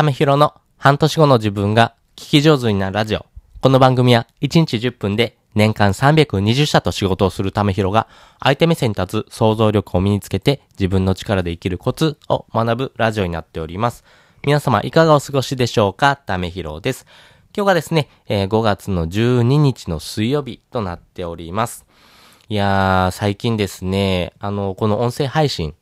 ためひろの半年後の自分が聞き上手になるラジオ。この番組は1日10分で年間320社と仕事をするためひろが相手目線に立つ想像力を身につけて自分の力で生きるコツを学ぶラジオになっております。皆様いかがお過ごしでしょうか？ためひろです。今日がですね、え5月の12日の水曜日となっております。いやー、最近ですね、あの、この音声配信、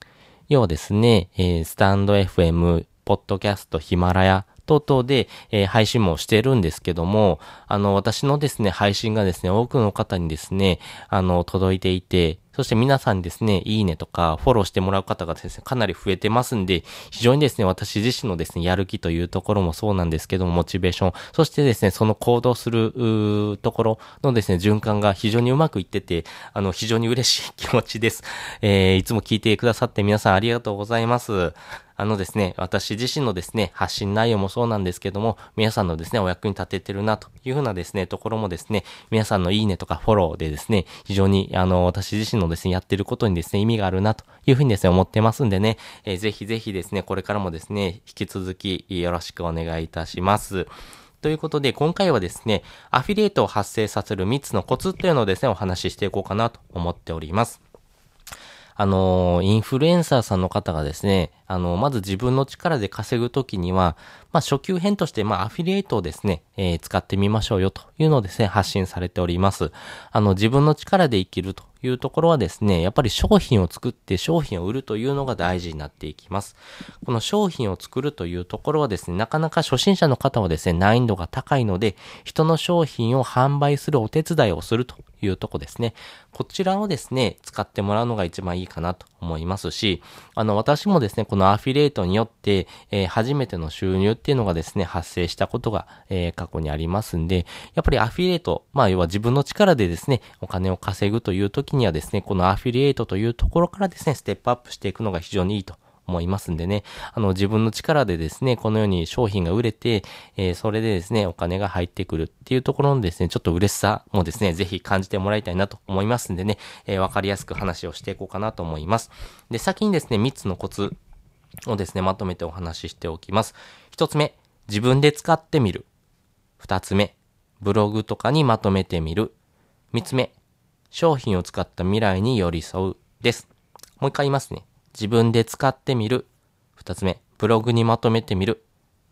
要はですね、えースタンド FM、ポッドキャスト、ヒマラヤ等々で、えー配信もしてるんですけども、あの、私のですね、配信がですね、多くの方にですね、あの、届いていて、そして皆さんにですね、いいねとか、フォローしてもらう方がですね、かなり増えてますんで、非常にですね、私自身のですね、やる気というところもそうなんですけども、モチベーション、そしてですね、その行動する、ところのですね、循環が非常にうまくいってて、あの、非常に嬉しい気持ちです。えー、いつも聞いてくださって皆さんありがとうございます。あのですね、私自身のですね、発信内容もそうなんですけども、皆さんのですね、お役に立ててるなというふうなですね、ところもですね、皆さんのいいねとかフォローでですね、非常に、あの、私自身のですね、やってることにですね、意味があるなというふうにですね、思ってますんでね、えーぜひぜひですね、これからもですね、引き続きよろしくお願いいたします。ということで、今回はですね、アフィリエイトを発生させる3つのコツというのをですね、お話ししていこうかなと思っております。あの、インフルエンサーさんの方がですね、あの、まず自分の力で稼ぐときには、まあ、初級編として、まあ、アフィリエイトをですね、えー使ってみましょうよというのをですね、発信されております。あの、自分の力で生きるというところはですね、やっぱり商品を作って商品を売るというのが大事になっていきます。この商品を作るというところはですね、なかなか初心者の方はですね、難易度が高いので、人の商品を販売するお手伝いをするというとこですね。こちらをですね、使ってもらうのが一番いいかなと思いますし、あの、私もですね、このアフィリエイトによって、えー初めての収入っていうのがですね、発生したことが、えー過去にありますんで、やっぱりアフィリエイト、まあ、要は自分の力でですね、お金を稼ぐという時にはですね、このアフィリエイトというところからですね、ステップアップしていくのが非常にいいと思いますんでね、あの、自分の力でですね、このように商品が売れて、えーそれでですね、お金が入ってくるっていうところのですね、ちょっと嬉しさもですね、ぜひ感じてもらいたいなと思いますんでね、えーわかりやすく話をしていこうかなと思います。で、先にですね、3つのコツをですね、まとめてお話ししておきます。1つ目、自分で使ってみる。2つ目、ブログとかにまとめてみる。3つ目、商品を使った未来に寄り添う。です。もう一回言いますね。自分で使ってみる。二つ目、ブログにまとめてみる。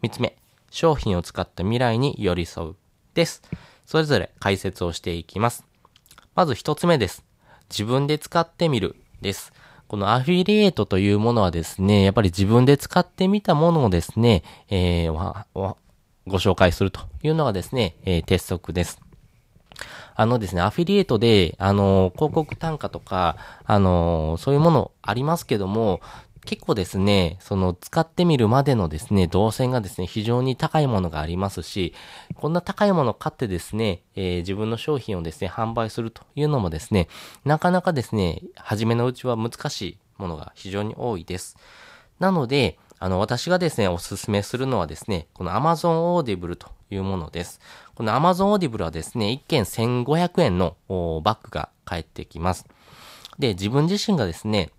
三つ目、商品を使った未来に寄り添う。です。それぞれ解説をしていきます。まず一つ目です。自分で使ってみる。です。このアフィリエイトというものはですね、やっぱり自分で使ってみたものをですね、えーご紹介するというのがですね、えー鉄則です。あのですね、アフィリエイトで、あの、広告単価とか、あの、そういうものありますけども、結構ですね、その使ってみるまでのですね、動線がですね、非常に高いものがありますし、こんな高いものを買ってですね、えー自分の商品をですね、販売するというのもですね、なかなかですね、初めのうちは難しいものが非常に多いです。なので、あの、私がですね、おすすめするのはですね、この Amazon Audible というものです。この Amazon Audible はですね、1件1500円のバッグが返ってきます。で、自分自身がですね、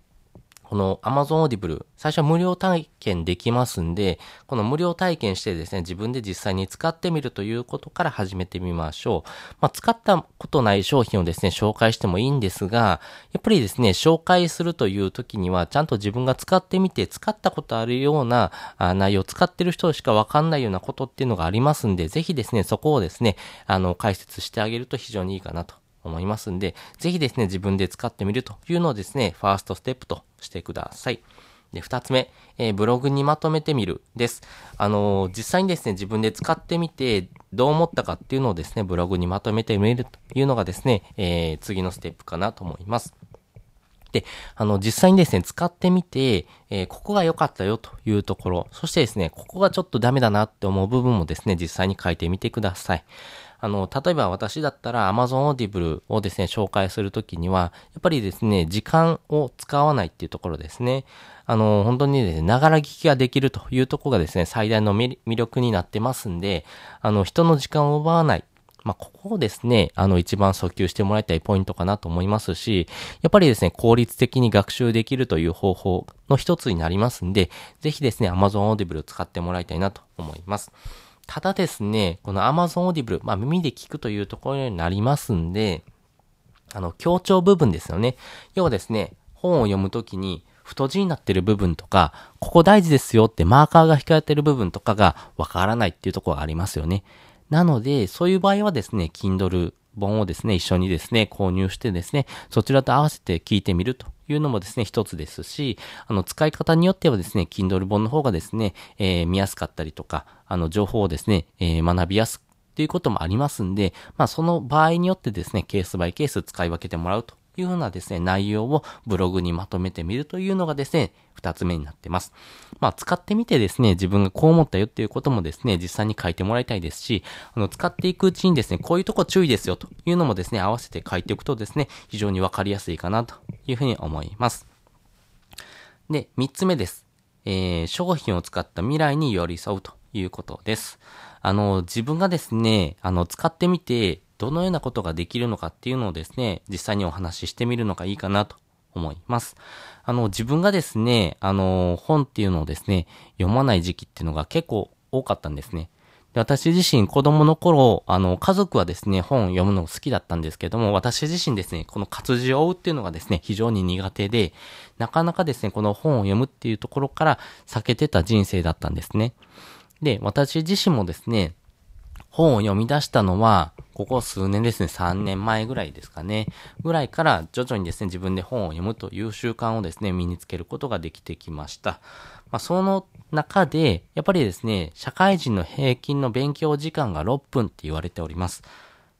この Amazon Audible、最初は無料体験できますんで、この無料体験してですね、自分で実際に使ってみるということから始めてみましょう。まあ、使ったことない商品をですね、紹介してもいいんですが、やっぱりですね、紹介するという時には、ちゃんと自分が使ってみて、使ったことあるような内容、使ってる人しかわかんないようなことっていうのがありますんで、ぜひですね、そこをですね、あの、解説してあげると非常にいいかなと思いますんで、ぜひですね、自分で使ってみるというのをですね、ファーストステップとしてください。で、二つ目、えーブログにまとめてみるです。あのー実際にですね、自分で使ってみて、どう思ったかっていうのをですね、ブログにまとめてみるというのがですね、えー次のステップかなと思います。で、あの、実際にですね、使ってみて、えーここが良かったよというところ、そしてですね、ここがちょっとダメだなって思う部分もですね、実際に書いてみてください。あの、例えば私だったら Amazon Audible をですね、紹介するときには、やっぱりですね、時間を使わないっていうところですね。あの、本当にですね、ながら聞きができるというところがですね、最大の魅力になってますんで、あの、人の時間を奪わない。まあ、ここをですね、あの、一番訴求してもらいたいポイントかなと思いますし、やっぱりですね、効率的に学習できるという方法の一つになりますんで、ぜひですね、Amazon Audible を使ってもらいたいなと思います。ただですね、この Amazon Audible、まあ、耳で聞くというところになりますんで、あの、強調部分ですよね。要はですね、本を読むときに、太字になってる部分とか、ここ大事ですよってマーカーが引かれてる部分とかがわからないっていうところがありますよね。なので、そういう場合はですね、Kindle 本をですね、一緒にですね、購入してですね、そちらと合わせて聞いてみるというのもですね、一つですし、あの、使い方によってはですね、Kindle 本の方がですね、えー、見やすかったりとか、あの、情報をですね、えー、学びやすくっていうこともありますんで、まあその場合によってですね、ケースバイケース使い分けてもらうというふうなですね、内容をブログにまとめてみるというのがですね、二つ目になってます。まあ、使ってみてですね、自分がこう思ったよっていうこともですね、実際に書いてもらいたいですし、あの、使っていくうちにですね、こういうとこ注意ですよというのもですね、合わせて書いておくとですね、非常にわかりやすいかなというふうに思います。で、三つ目です。えー、商品を使った未来に寄り添うということです。あの、自分がですね、あの、使ってみて、どのようなことができるのかっていうのをですね、実際にお話ししてみるのがいいかなと思います。あの、自分がですね、あの、本っていうのをですね、読まない時期っていうのが結構多かったんですね。で私自身子供の頃、あの、家族はですね、本を読むのが好きだったんですけども、私自身ですね、この活字を追うっていうのがですね、非常に苦手で、なかなかですね、この本を読むっていうところから避けてた人生だったんですね。で、私自身もですね、本を読み出したのは、ここ数年ですね、3年前ぐらいですかね、ぐらいから徐々にですね、自分で本を読むという習慣をですね、身につけることができてきました。まあ、その中で、やっぱりですね、社会人の平均の勉強時間が6分って言われております。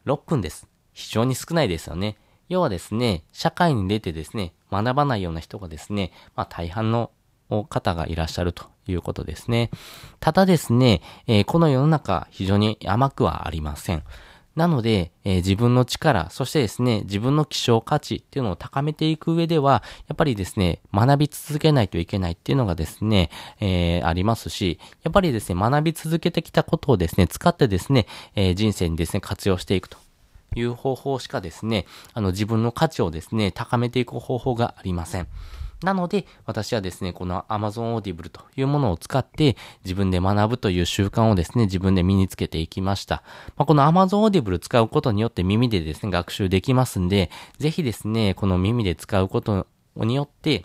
6分です。非常に少ないですよね。要はですね、社会に出てですね、学ばないような人がですね、まあ大半の方がいらっしゃるということですね。ただですね、えー、この世の中非常に甘くはありません。なので、えー、自分の力、そしてですね、自分の希少価値っていうのを高めていく上では、やっぱりですね、学び続けないといけないっていうのがですね、えー、ありますし、やっぱりですね、学び続けてきたことをですね、使ってですね、えー、人生にですね、活用していくという方法しかですね、あの自分の価値をですね、高めていく方法がありません。なので、私はですね、この Amazon Audible というものを使って自分で学ぶという習慣をですね、自分で身につけていきました。まあ、この Amazon Audible 使うことによって耳でですね、学習できますんで、ぜひですね、この耳で使うことによって、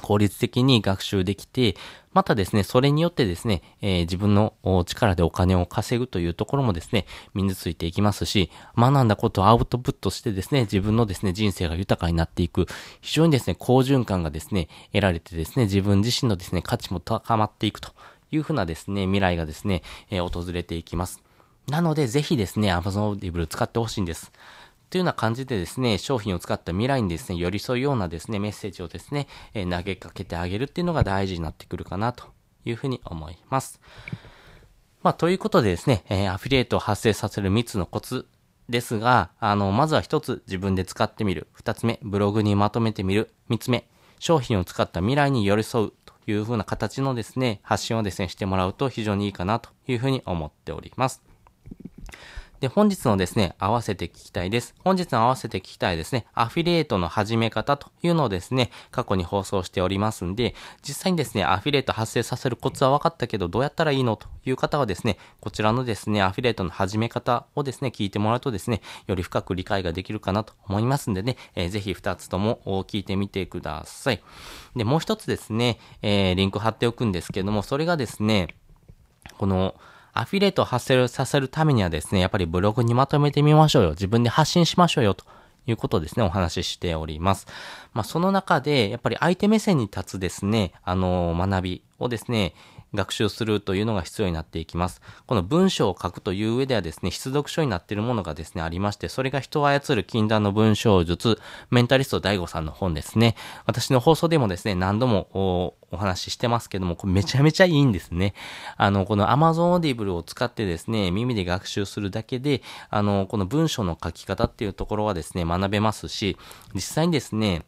効率的に学習できて、またですね、それによってですね、えー、自分の力でお金を稼ぐというところもですね、身についていきますし、学んだことをアウトプットしてですね、自分のですね、人生が豊かになっていく、非常にですね、好循環がですね、得られてですね、自分自身のですね、価値も高まっていくというふうなですね、未来がですね、えー、訪れていきます。なので、ぜひですね、Amazon Audible 使ってほしいんです。というような感じでですね、商品を使った未来にですね、寄り添うようなですね、メッセージをですね、え、投げかけてあげるっていうのが大事になってくるかなというふうに思います。まあ、ということでですね、え、アフィリエイトを発生させる3つのコツですが、あの、まずは1つ自分で使ってみる。2つ目、ブログにまとめてみる。3つ目、商品を使った未来に寄り添うというふうな形のですね、発信をですね、してもらうと非常にいいかなというふうに思っております。で、本日のですね、合わせて聞きたいです。本日の合わせて聞きたいですね、アフィリエイトの始め方というのをですね、過去に放送しておりますんで、実際にですね、アフィリエイト発生させるコツは分かったけど、どうやったらいいのという方はですね、こちらのですね、アフィリエイトの始め方をですね、聞いてもらうとですね、より深く理解ができるかなと思いますんでね、えー、ぜひ2つとも聞いてみてください。で、もう一つですね、えー、リンク貼っておくんですけども、それがですね、この、アフィリエイトを発生させるためにはですね、やっぱりブログにまとめてみましょうよ。自分で発信しましょうよ。ということですね、お話ししております。まあ、その中で、やっぱり相手目線に立つですね、あの、学びをですね、学習するというのが必要になっていきます。この文章を書くという上ではですね、必読書になっているものがですね、ありまして、それが人を操る禁断の文章術、メンタリスト大悟さんの本ですね。私の放送でもですね、何度もお話ししてますけども、これめちゃめちゃいいんですね。あの、この Amazon Audible を使ってですね、耳で学習するだけで、あの、この文章の書き方っていうところはですね、学べますし、実際にですね、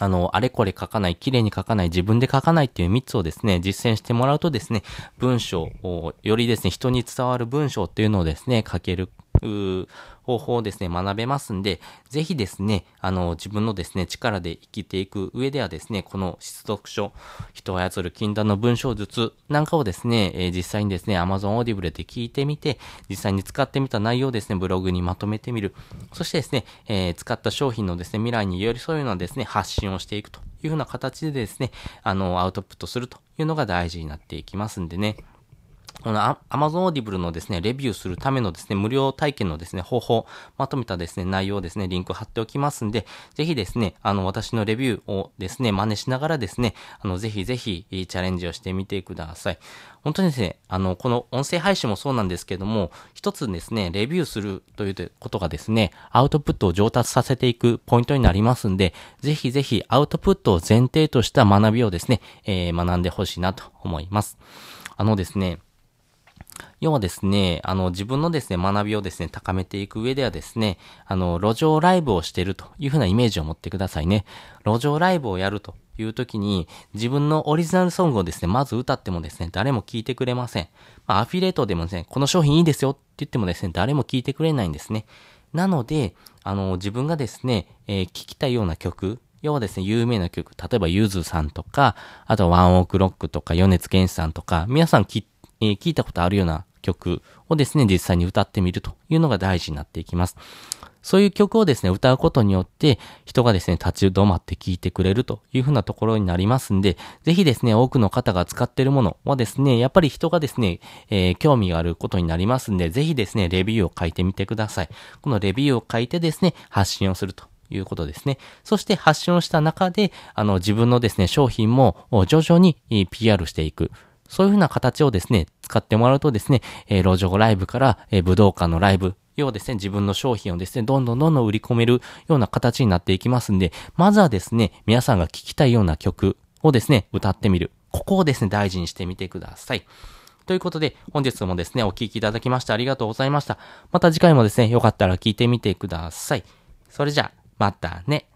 あの、あれこれ書かない、綺麗に書かない、自分で書かないっていう3つをですね、実践してもらうとですね、文章を、よりですね、人に伝わる文章っていうのをですね、書けるう方法をですね、学べますんで、ぜひですね、あの、自分のですね、力で生きていく上ではですね、この出読書、人を操る禁断の文章術なんかをですね、えー、実際にですね、Amazon Audible で聞いてみて、実際に使ってみた内容をですね、ブログにまとめてみる。そしてですね、えー、使った商品のですね、未来に寄り添うようなですね、発信をしていくというふうな形でですね、あの、アウトプットするというのが大事になっていきますんでね。この Amazon Audible のですね、レビューするためのですね、無料体験のですね、方法、まとめたですね、内容をですね、リンク貼っておきますんで、ぜひですね、あの、私のレビューをですね、真似しながらですね、あの、ぜひぜひ、チャレンジをしてみてください。本当にですね、あの、この音声配信もそうなんですけども、一つですね、レビューするということがですね、アウトプットを上達させていくポイントになりますんで、ぜひぜひアウトプットを前提とした学びをですね、えー、学んでほしいなと思います。あのですね、要はですね、あの、自分のですね、学びをですね、高めていく上ではですね、あの、路上ライブをしているというふうなイメージを持ってくださいね。路上ライブをやるという時に、自分のオリジナルソングをですね、まず歌ってもですね、誰も聞いてくれません。まあ、アフィレートでもですね、この商品いいですよって言ってもですね、誰も聞いてくれないんですね。なので、あの、自分がですね、えー、聞きたいような曲、要はですね、有名な曲、例えばゆずさんとか、あとワンオークロックとか、米津玄師さんとか、皆さん聞,、えー、聞いたことあるような曲をですね、実際に歌ってみるというのが大事になっていきます。そういう曲をですね、歌うことによって、人がですね、立ち止まって聴いてくれるというふうなところになりますんで、ぜひですね、多くの方が使っているものはですね、やっぱり人がですね、えー、興味があることになりますんで、ぜひですね、レビューを書いてみてください。このレビューを書いてですね、発信をするということですね。そして発信をした中で、あの、自分のですね、商品も徐々に PR していく。そういうふうな形をですね、使ってもらうとですね、えー、路上ライブから、えー、武道館のライブ、要はですね、自分の商品をですね、どんどんどんどん売り込めるような形になっていきますんで、まずはですね、皆さんが聴きたいような曲をですね、歌ってみる。ここをですね、大事にしてみてください。ということで、本日もですね、お聴きいただきましてありがとうございました。また次回もですね、よかったら聞いてみてください。それじゃあ、またね。